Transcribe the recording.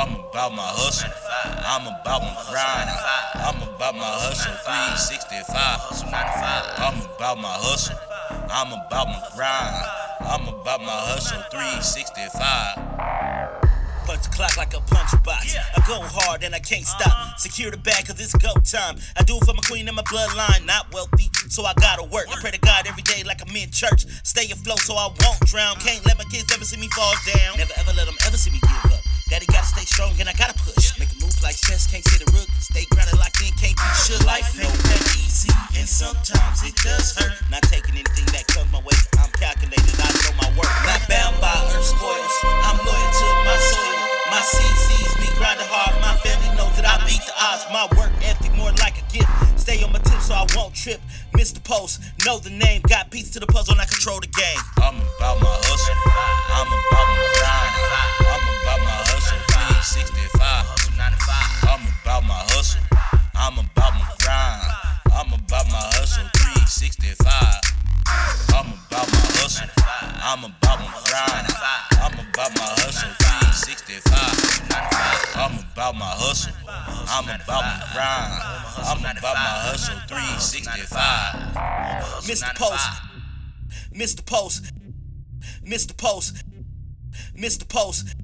I'm about my hustle. I'm about my grind. I'm about my hustle. 365. I'm about my hustle. I'm about my grind. I'm about my hustle. 365 punch the clock like a punch box. I go hard and I can't stop. Uh-huh. Secure the bag cause it's go time. I do it for my queen and my bloodline. Not wealthy, so I gotta work. I pray to God every day like I'm in church. Stay afloat so I won't drown. Can't let my kids ever see me fall down. Never ever let them ever move can't see the rook. Stay grounded like in, can't be shook. Life ain't that easy, and sometimes it does hurt. Not taking anything that comes my way. I'm calculated, I know my worth. Not bound by earth spoils. I'm loyal to my soil. My seed sees me grinding hard. My family knows that I beat the odds. My work ethic more like a gift. Stay on my tip so I won't trip. Mysta Pulse, know the name. Got pieces to the puzzle and I control the game. I'm about my hustle. I'm about I'm about my grind. I'm about my hustle. 365. I'm about my hustle. I'm about my grind. I'm about my hustle. 365. Mysta Pulse. Mysta Pulse. Mysta Pulse. Mysta Pulse.